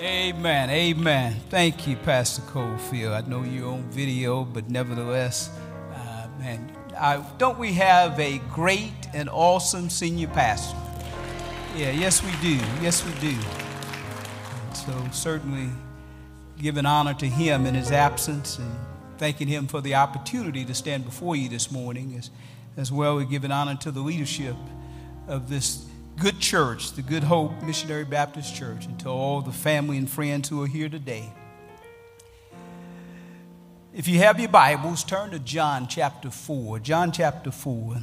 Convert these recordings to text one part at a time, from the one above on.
Amen. Amen. Thank you, Pastor Cofield. I know you're on video, but nevertheless, uh, man, I, don't we have a great and awesome senior pastor? Yeah, yes, we do. Yes, we do. So, certainly giving honor to him in his absence and thanking him for the opportunity to stand before you this morning, as, as well as giving honor to the leadership of this good church, the Good Hope Missionary Baptist Church, and to all the family and friends who are here today. If you have your Bibles, turn to John chapter 4. John chapter 4.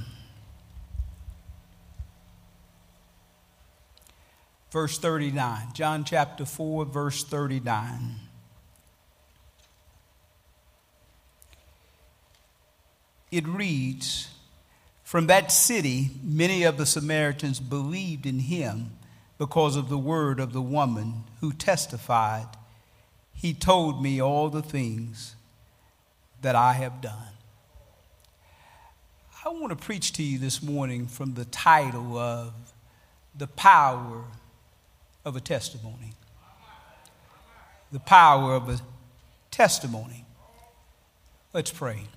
Verse 39. John chapter 4, verse 39. It reads, from that city, many of the Samaritans believed in him because of the word of the woman who testified, He told me all the things that I have done. I want to preach to you this morning from the title of The Power of a Testimony. The Power of a Testimony. Let's pray.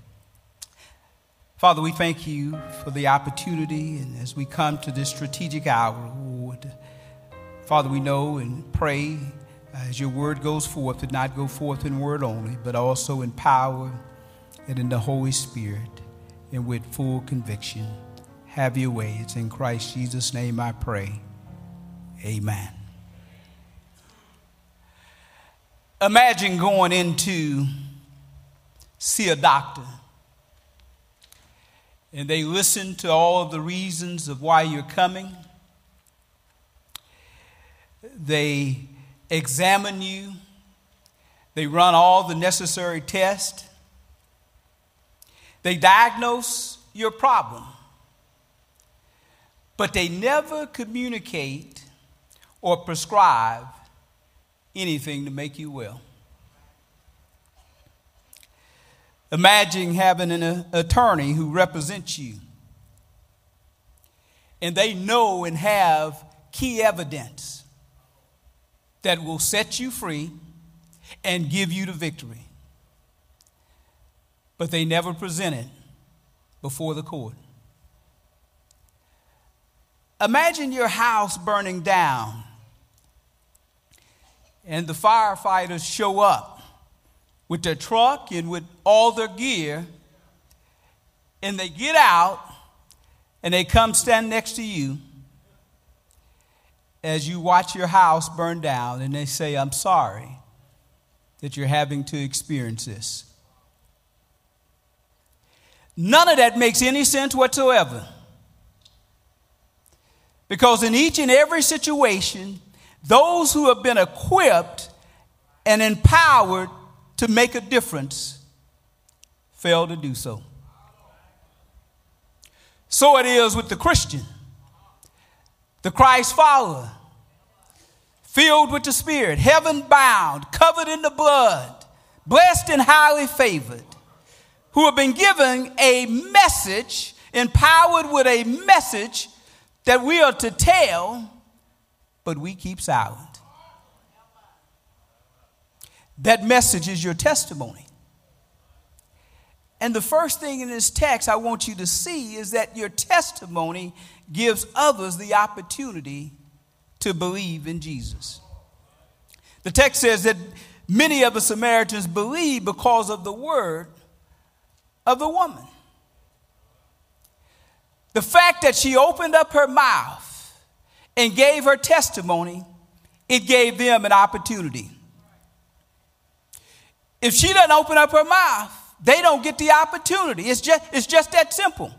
Father, we thank you for the opportunity, and as we come to this strategic hour, Lord, Father, we know and pray uh, as your word goes forth, to not go forth in word only, but also in power and in the Holy Spirit and with full conviction. Have your way. It's in Christ Jesus' name I pray. Amen. Imagine going in to see a doctor and they listen to all of the reasons of why you're coming. They examine you. They run all the necessary tests. They diagnose your problem. But they never communicate or prescribe anything to make you well. Imagine having an uh, attorney who represents you, and they know and have key evidence that will set you free and give you the victory. But they never present it before the court. Imagine your house burning down and the firefighters show up with their truck and with all their gear, and they get out and they come stand next to you as you watch your house burn down, and they say, I'm sorry that you're having to experience this. None of that makes any sense whatsoever. Because in each and every situation, those who have been equipped and empowered to make a difference fail to do so. So it is with the Christian, the Christ follower, filled with the Spirit, heaven bound, covered in the blood, blessed and highly favored, who have been given a message, empowered with a message that we are to tell, but we keep silent. That message is your testimony. And the first thing in this text I want you to see is that your testimony gives others the opportunity to believe in Jesus. The text says that many of the Samaritans believed because of the word of the woman. The fact that she opened up her mouth and gave her testimony, it gave them an opportunity. If she doesn't open up her mouth, they don't get the opportunity. It's just, it's just that simple.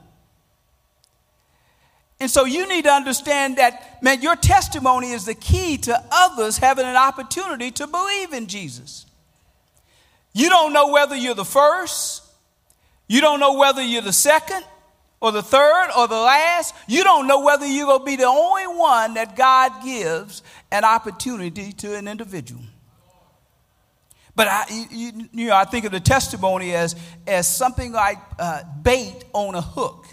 And so you need to understand that, man, your testimony is the key to others having an opportunity to believe in Jesus. You don't know whether you're the first, you don't know whether you're the second, or the third, or the last. You don't know whether you're going to be the only one that God gives an opportunity to an individual. But I, you, you, know, I think of the testimony as, as something like uh, bait on a hook,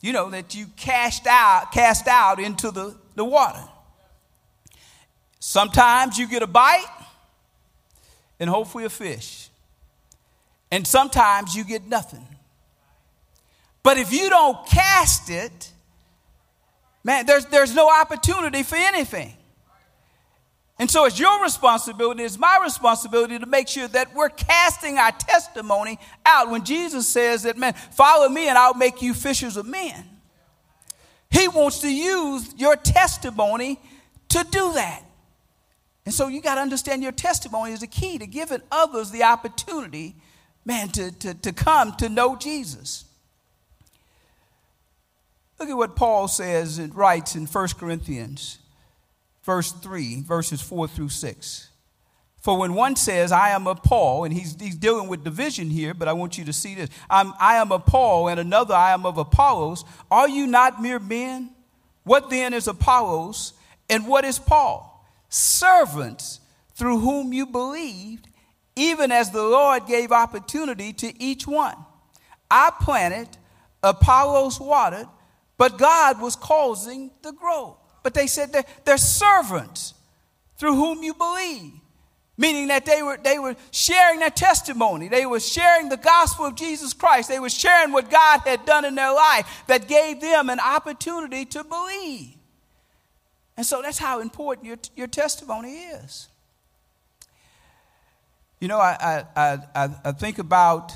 you know, that you cast out, cast out into the, the water. Sometimes you get a bite and hopefully a fish. And sometimes you get nothing. But if you don't cast it, man, there's, there's no opportunity for anything. And so it's your responsibility, it's my responsibility to make sure that we're casting our testimony out. When Jesus says that, man, follow me and I'll make you fishers of men. He wants to use your testimony to do that. And so you got to understand your testimony is the key to giving others the opportunity, man, to, to, to come to know Jesus. Look at what Paul says and writes in 1 Corinthians, verse 3, verses 4 through 6. For when one says, I am of Paul, and he's, he's dealing with division here, but I want you to see this. I'm, I am of Paul, and another, I am of Apollos. Are you not mere men? What then is Apollos, and what is Paul? servants through whom you believed, even as the Lord gave opportunity to each one. I planted, Apollos watered, but God was causing the growth. But they said they're, they're servants through whom you believe, meaning that they were, they were sharing their testimony. They were sharing the gospel of Jesus Christ. They were sharing what God had done in their life that gave them an opportunity to believe. And so that's how important your, your testimony is. You know, I, I, I, I think about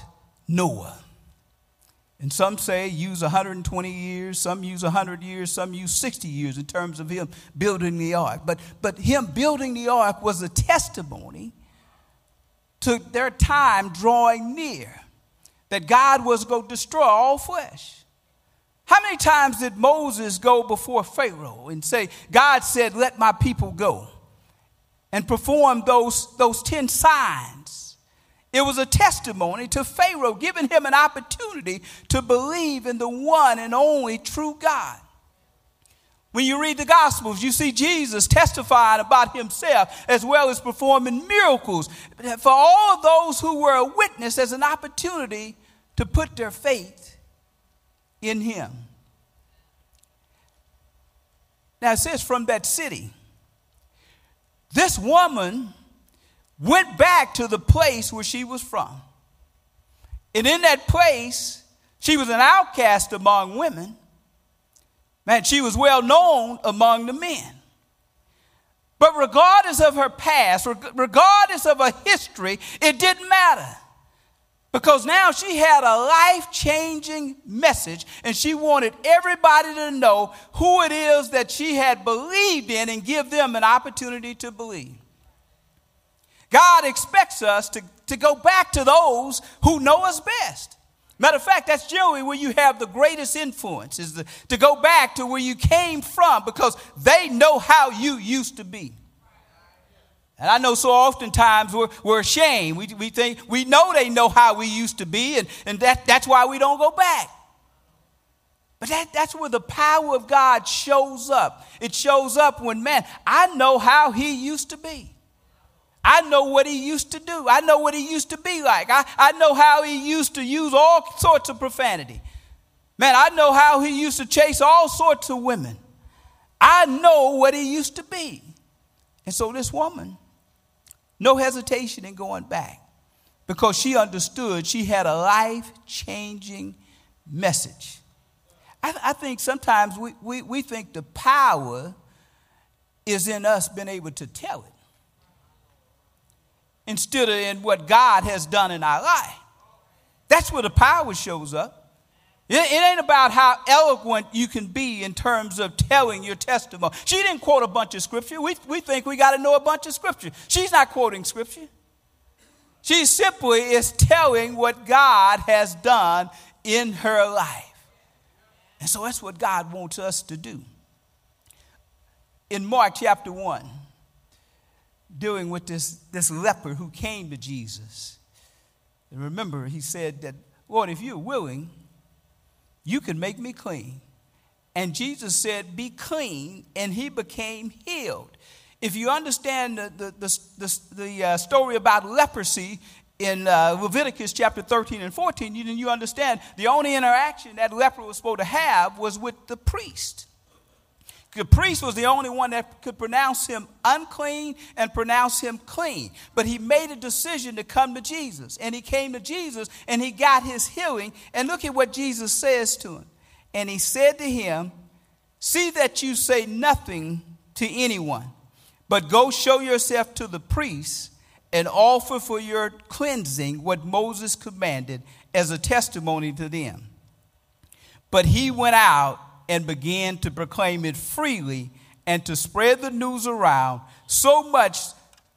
Noah. And some say use 120 years, some use 100 years, some use 60 years in terms of him building the ark. But, but him building the ark was a testimony to their time drawing near, that God was going to destroy all flesh. How many times did Moses go before Pharaoh and say, God said, let my people go, and perform those, those 10 signs? It was a testimony to Pharaoh, giving him an opportunity to believe in the one and only true God. When you read the Gospels, you see Jesus testifying about himself as well as performing miracles for all those who were a witness as an opportunity to put their faith in him. Now it says from that city, this woman went back to the place where she was from. And in that place, she was an outcast among women. Man, she was well known among the men. But regardless of her past, regardless of her history, it didn't matter. Because now she had a life changing message, and she wanted everybody to know who it is that she had believed in and give them an opportunity to believe. God expects us to, to go back to those who know us best. Matter of fact, that's generally where you have the greatest influence, is the, to go back to where you came from because they know how you used to be. And I know so oftentimes we're, we're ashamed. We, we think we know they know how we used to be, and, and that, that's why we don't go back. But that, that's where the power of God shows up. It shows up when, man, I know how he used to be. I know what he used to do. I know what he used to be like. I, I know how he used to use all sorts of profanity. Man, I know how he used to chase all sorts of women. I know what he used to be. And so this woman, no hesitation in going back because she understood she had a life changing message. I, I, think sometimes we, we, we think the power is in us being able to tell it instead of in what God has done in our life. That's where the power shows up. It, it ain't about how eloquent you can be in terms of telling your testimony. She didn't quote a bunch of scripture. We, we think we got to know a bunch of scripture. She's not quoting scripture. She simply is telling what God has done in her life. And so that's what God wants us to do. In Mark chapter 1, dealing with this, this leper who came to Jesus. And remember, he said that, Lord, if you're willing, you can make me clean. And Jesus said, Be clean, and he became healed. If you understand the, the, the, the, the uh, story about leprosy in uh, Leviticus chapter 13 and 14, you, you understand the only interaction that leper was supposed to have was with the priest. The priest was the only one that could pronounce him unclean and pronounce him clean. But he made a decision to come to Jesus. And he came to Jesus and he got his healing. And look at what Jesus says to him. And he said to him, See that you say nothing to anyone, but go show yourself to the priest and offer for your cleansing what Moses commanded as a testimony to them. But he went out and began to proclaim it freely and to spread the news around so much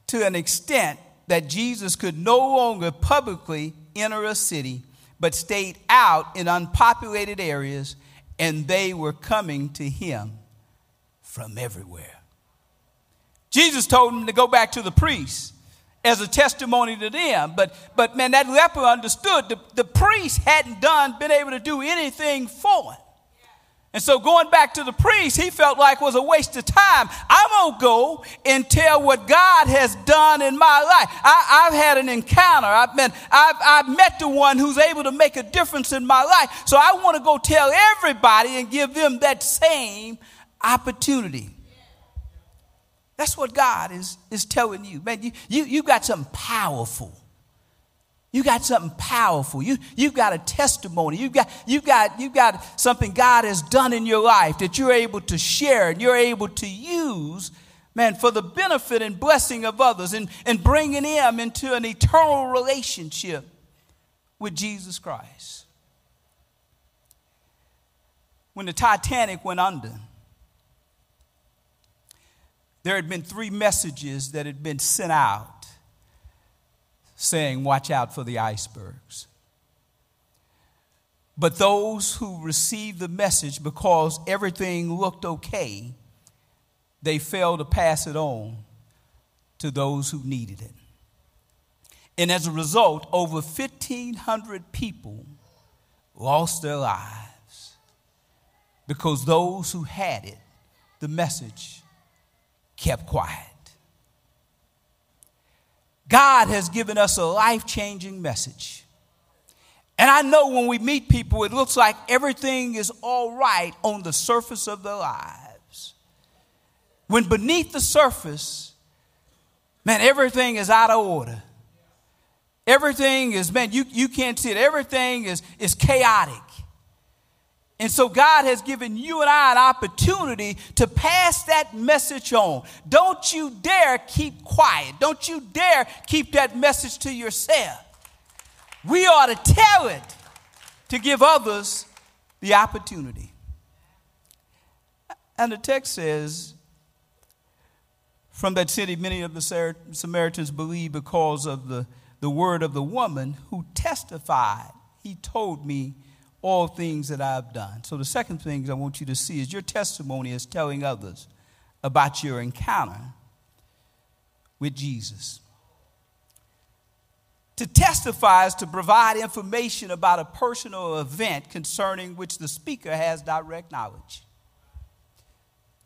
to an extent that Jesus could no longer publicly enter a city, but stayed out in unpopulated areas, and they were coming to him from everywhere. Jesus told him to go back to the priests as a testimony to them. But, but man, that leper understood the, the priest hadn't done, been able to do anything for him. And so going back to the priest, he felt like was a waste of time. I'm going to go and tell what God has done in my life. I, have had an encounter. I've, been, I've, I've met the one who's able to make a difference in my life. So I want to go tell everybody and give them that same opportunity. That's what God is, is telling you. Man, you, you, you got something powerful. You got something powerful. You, you've got a testimony. You've got, you've, got, you've got something God has done in your life that you're able to share and you're able to use, man, for the benefit and blessing of others and, and bringing them into an eternal relationship with Jesus Christ. When the Titanic went under, there had been three messages that had been sent out saying, Watch out for the icebergs. But those who received the message because everything looked okay, they failed to pass it on to those who needed it. And as a result, over 1,500 people lost their lives because those who had it, the message, kept quiet. God has given us a life changing message. And I know when we meet people, it looks like everything is all right on the surface of their lives. When beneath the surface, man, everything is out of order. Everything is, man, you, you can't see it. Everything is, is chaotic. And so God has given you and I an opportunity to pass that message on. Don't you dare keep quiet. Don't you dare keep that message to yourself. We ought to tell it to give others the opportunity. And the text says, from that city, many of the Samaritans believed because of the, the word of the woman who testified. He told me all things that I've done. So, the second thing I want you to see is your testimony is telling others about your encounter with Jesus. To testify is to provide information about a personal event concerning which the speaker has direct knowledge.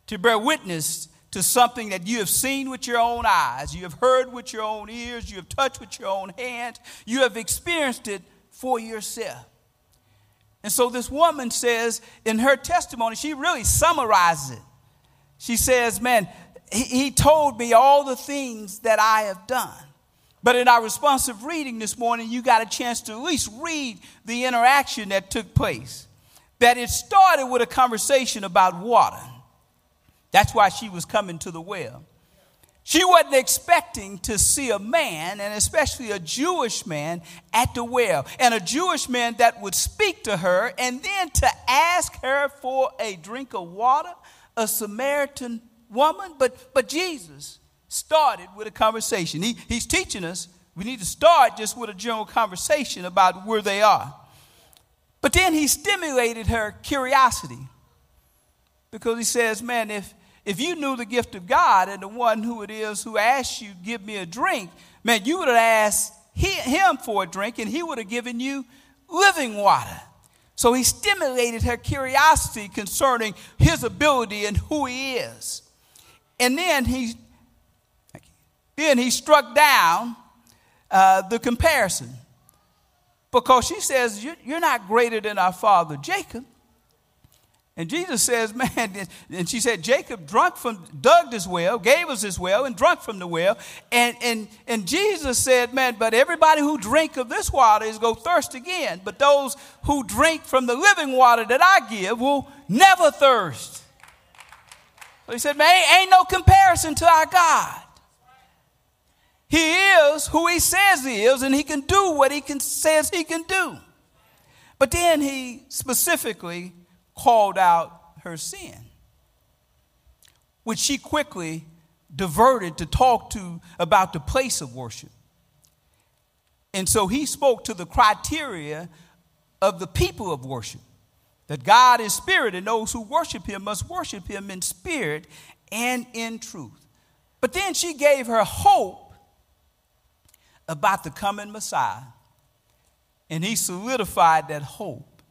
To bear witness to something that you have seen with your own eyes, you have heard with your own ears, you have touched with your own hands, you have experienced it for yourself. And so this woman says in her testimony, she really summarizes it. She says, Man, he, he told me all the things that I have done. But in our responsive reading this morning, you got a chance to at least read the interaction that took place. That it started with a conversation about water. That's why she was coming to the well. She wasn't expecting to see a man, and especially a Jewish man, at the well, and a Jewish man that would speak to her and then to ask her for a drink of water, a Samaritan woman. But, but Jesus started with a conversation. He, he's teaching us we need to start just with a general conversation about where they are. But then he stimulated her curiosity because he says, Man, if if you knew the gift of God and the one who it is who asked you, give me a drink, man, you would have asked him for a drink and he would have given you living water. So he stimulated her curiosity concerning his ability and who he is. And then he, then he struck down uh, the comparison because she says, You're not greater than our father Jacob. And Jesus says, Man, and she said, Jacob drunk from, dug this well, gave us this well, and drunk from the well. And, and, and Jesus said, Man, but everybody who drink of this water is go thirst again. But those who drink from the living water that I give will never thirst. So he said, Man, ain't no comparison to our God. He is who he says he is, and he can do what he can, says he can do. But then he specifically called out her sin, which she quickly diverted to talk to about the place of worship. And so he spoke to the criteria of the people of worship that God is spirit, and those who worship him must worship him in spirit and in truth. But then she gave her hope about the coming Messiah, and he solidified that hope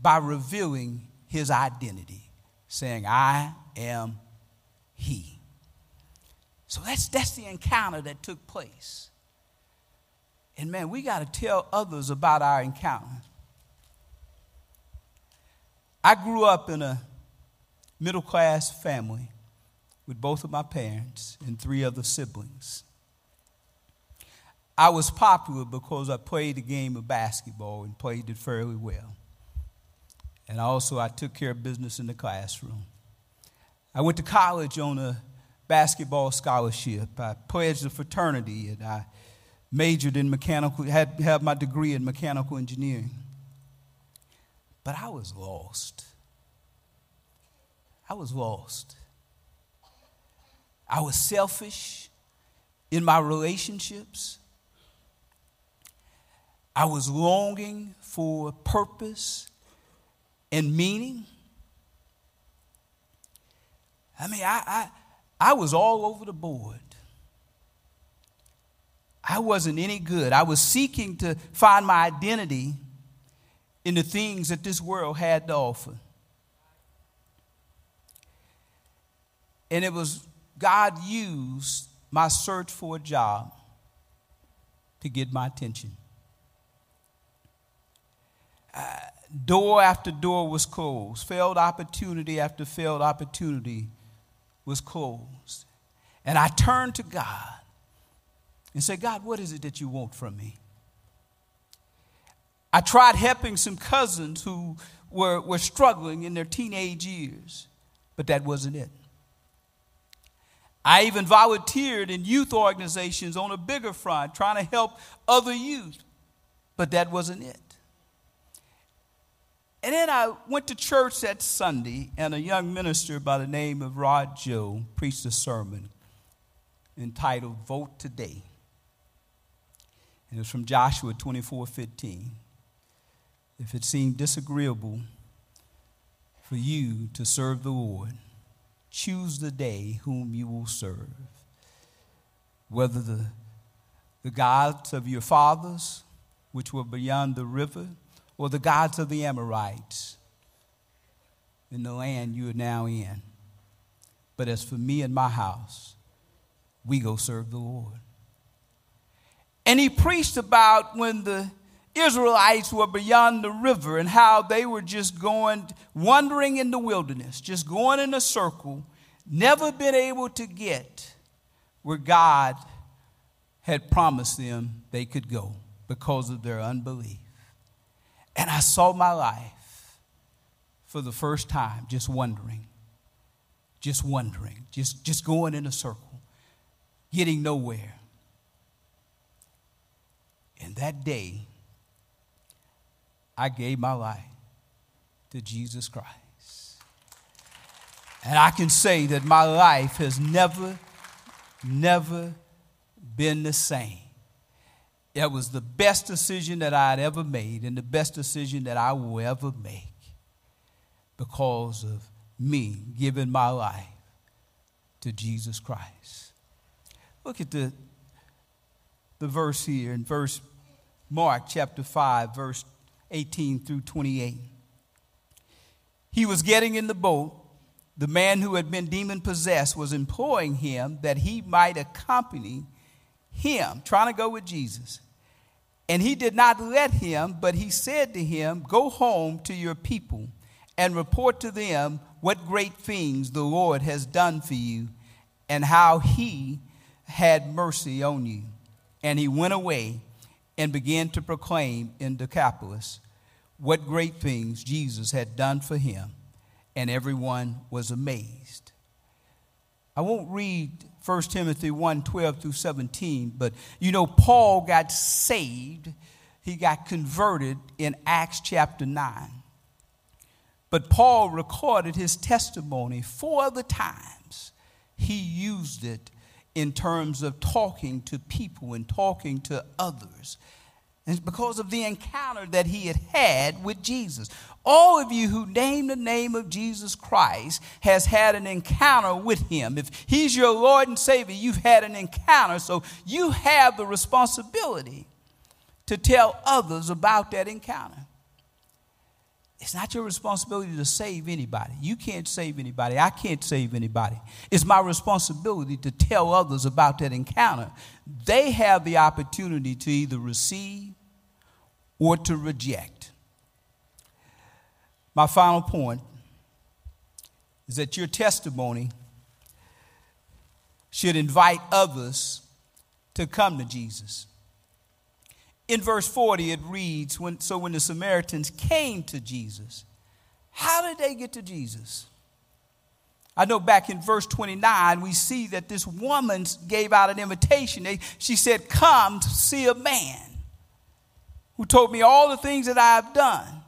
by revealing his identity, saying, I am he. So that's, that's the encounter that took place. And man, we got to tell others about our encounter. I grew up in a middle class family with both of my parents and three other siblings. I was popular because I played the game of basketball and played it fairly well. And also, I took care of business in the classroom. I went to college on a basketball scholarship. I pledged a fraternity and I majored in mechanical, had, had my degree in mechanical engineering. But I was lost. I was lost. I was selfish in my relationships. I was longing for purpose and meaning. I mean, I, I, I was all over the board. I wasn't any good. I was seeking to find my identity in the things that this world had to offer. And it was God used my search for a job to get my attention. Door after door was closed, failed opportunity after failed opportunity was closed. And I turned to God and said, God, what is it that you want from me? I tried helping some cousins who were, were struggling in their teenage years, but that wasn't it. I even volunteered in youth organizations on a bigger front, trying to help other youth, but that wasn't it. And then I went to church that Sunday, and a young minister by the name of Rod Joe preached a sermon entitled Vote Today. And it was from Joshua 24 15. If it seemed disagreeable for you to serve the Lord, choose the day whom you will serve. Whether the, the gods of your fathers, which were beyond the river, or the gods of the Amorites in the land you are now in. But as for me and my house, we go serve the Lord. And he preached about when the Israelites were beyond the river and how they were just going, wandering in the wilderness, just going in a circle, never been able to get where God had promised them they could go because of their unbelief. And I saw my life for the first time just wondering, just wondering, just, just going in a circle, getting nowhere. And that day, I gave my life to Jesus Christ. And I can say that my life has never, never been the same. That was the best decision that I had ever made and the best decision that I will ever make because of me giving my life to Jesus Christ. Look at the, the verse here in verse Mark chapter 5, verse 18 through 28. He was getting in the boat. The man who had been demon possessed was imploring him that he might accompany him, trying to go with Jesus. And he did not let him, but he said to him, Go home to your people and report to them what great things the Lord has done for you and how he had mercy on you. And he went away and began to proclaim in Decapolis what great things Jesus had done for him, and everyone was amazed. I won't read 1 Timothy 1 12 through 17, but you know, Paul got saved, he got converted in Acts chapter 9. But Paul recorded his testimony four other times. He used it in terms of talking to people and talking to others. And it's because of the encounter that he had had with Jesus. All of you who name the name of Jesus Christ has had an encounter with him. If he's your Lord and Savior, you've had an encounter. So you have the responsibility to tell others about that encounter. It's not your responsibility to save anybody. You can't save anybody. I can't save anybody. It's my responsibility to tell others about that encounter. They have the opportunity to either receive or to reject. My final point is that your testimony should invite others to come to Jesus. In verse 40, it reads when, So when the Samaritans came to Jesus, how did they get to Jesus? I know back in verse 29, we see that this woman gave out an invitation. She said, Come see a man who told me all the things that I have done.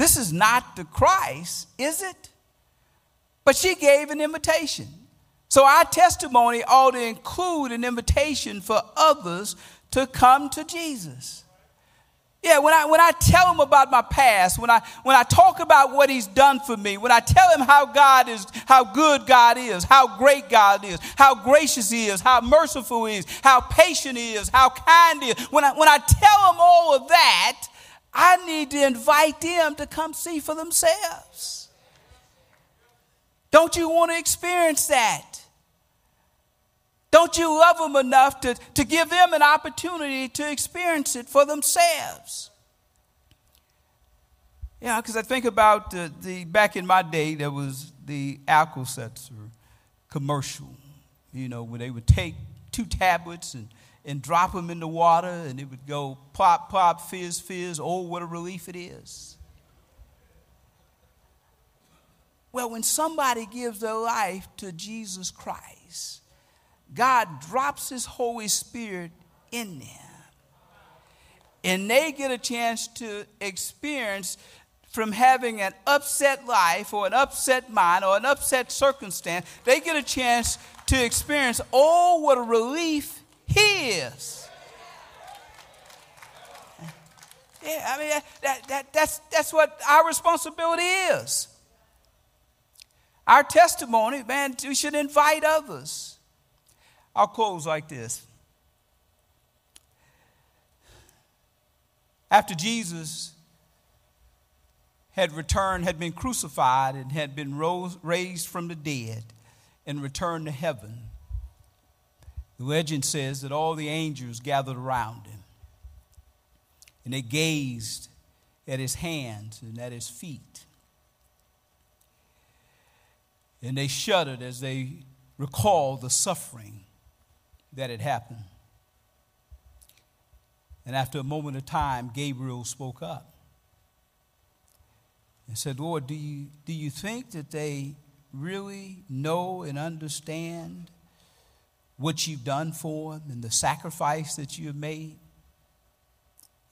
This is not the Christ, is it? But she gave an invitation. So our testimony ought to include an invitation for others to come to Jesus. Yeah, when I, when I tell him about my past, when I, when I talk about what he's done for me, when I tell him how God is, how good God is, how great God is, how gracious he is, how merciful he is, how patient he is, how kind he is, when I, when I tell him all of that, I need to invite them to come see for themselves. Don't you want to experience that? Don't you love them enough to, to give them an opportunity to experience it for themselves? Yeah, because I think about the, the, back in my day, there was the Alka-Seltzer commercial, you know, where they would take two tablets and, and drop them in the water and it would go pop, pop, fizz, fizz. Oh, what a relief it is. Well, when somebody gives their life to Jesus Christ, God drops His Holy Spirit in them. And they get a chance to experience from having an upset life or an upset mind or an upset circumstance, they get a chance to experience, oh, what a relief He is. Yeah, I mean, that, that, that's, that's what our responsibility is. Our testimony, man, we should invite others. I'll close like this. After Jesus had returned, had been crucified, and had been rose, raised from the dead and returned to heaven, the legend says that all the angels gathered around him and they gazed at his hands and at his feet. And they shuddered as they recalled the suffering that had happened. And after a moment of time, Gabriel spoke up and said, Lord, do you, do you think that they really know and understand what you've done for them and the sacrifice that you have made?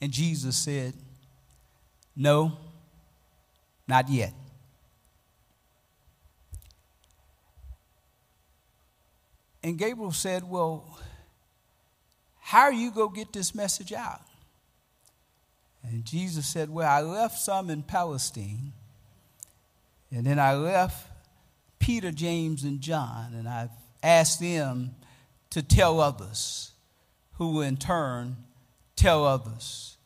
And Jesus said, No, not yet. And Gabriel said, Well, how are you going to get this message out? And Jesus said, Well, I left some in Palestine, and then I left Peter, James, and John, and I've asked them to tell others, who will in turn tell others,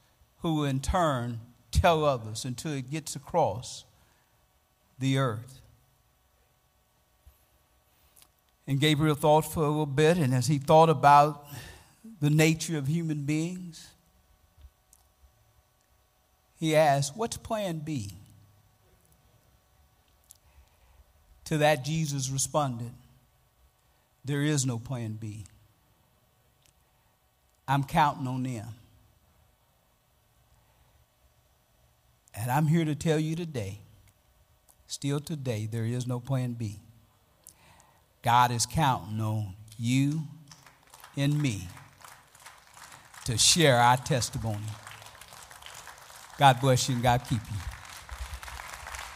who will in turn tell others until it gets across the earth. And Gabriel thought for a little bit, and as he thought about the nature of human beings, he asked, What's plan B? To that, Jesus responded, There is no plan B. I'm counting on them. And I'm here to tell you today, still today, there is no plan B. God is counting on you and me to share our testimony. God bless you and God keep you.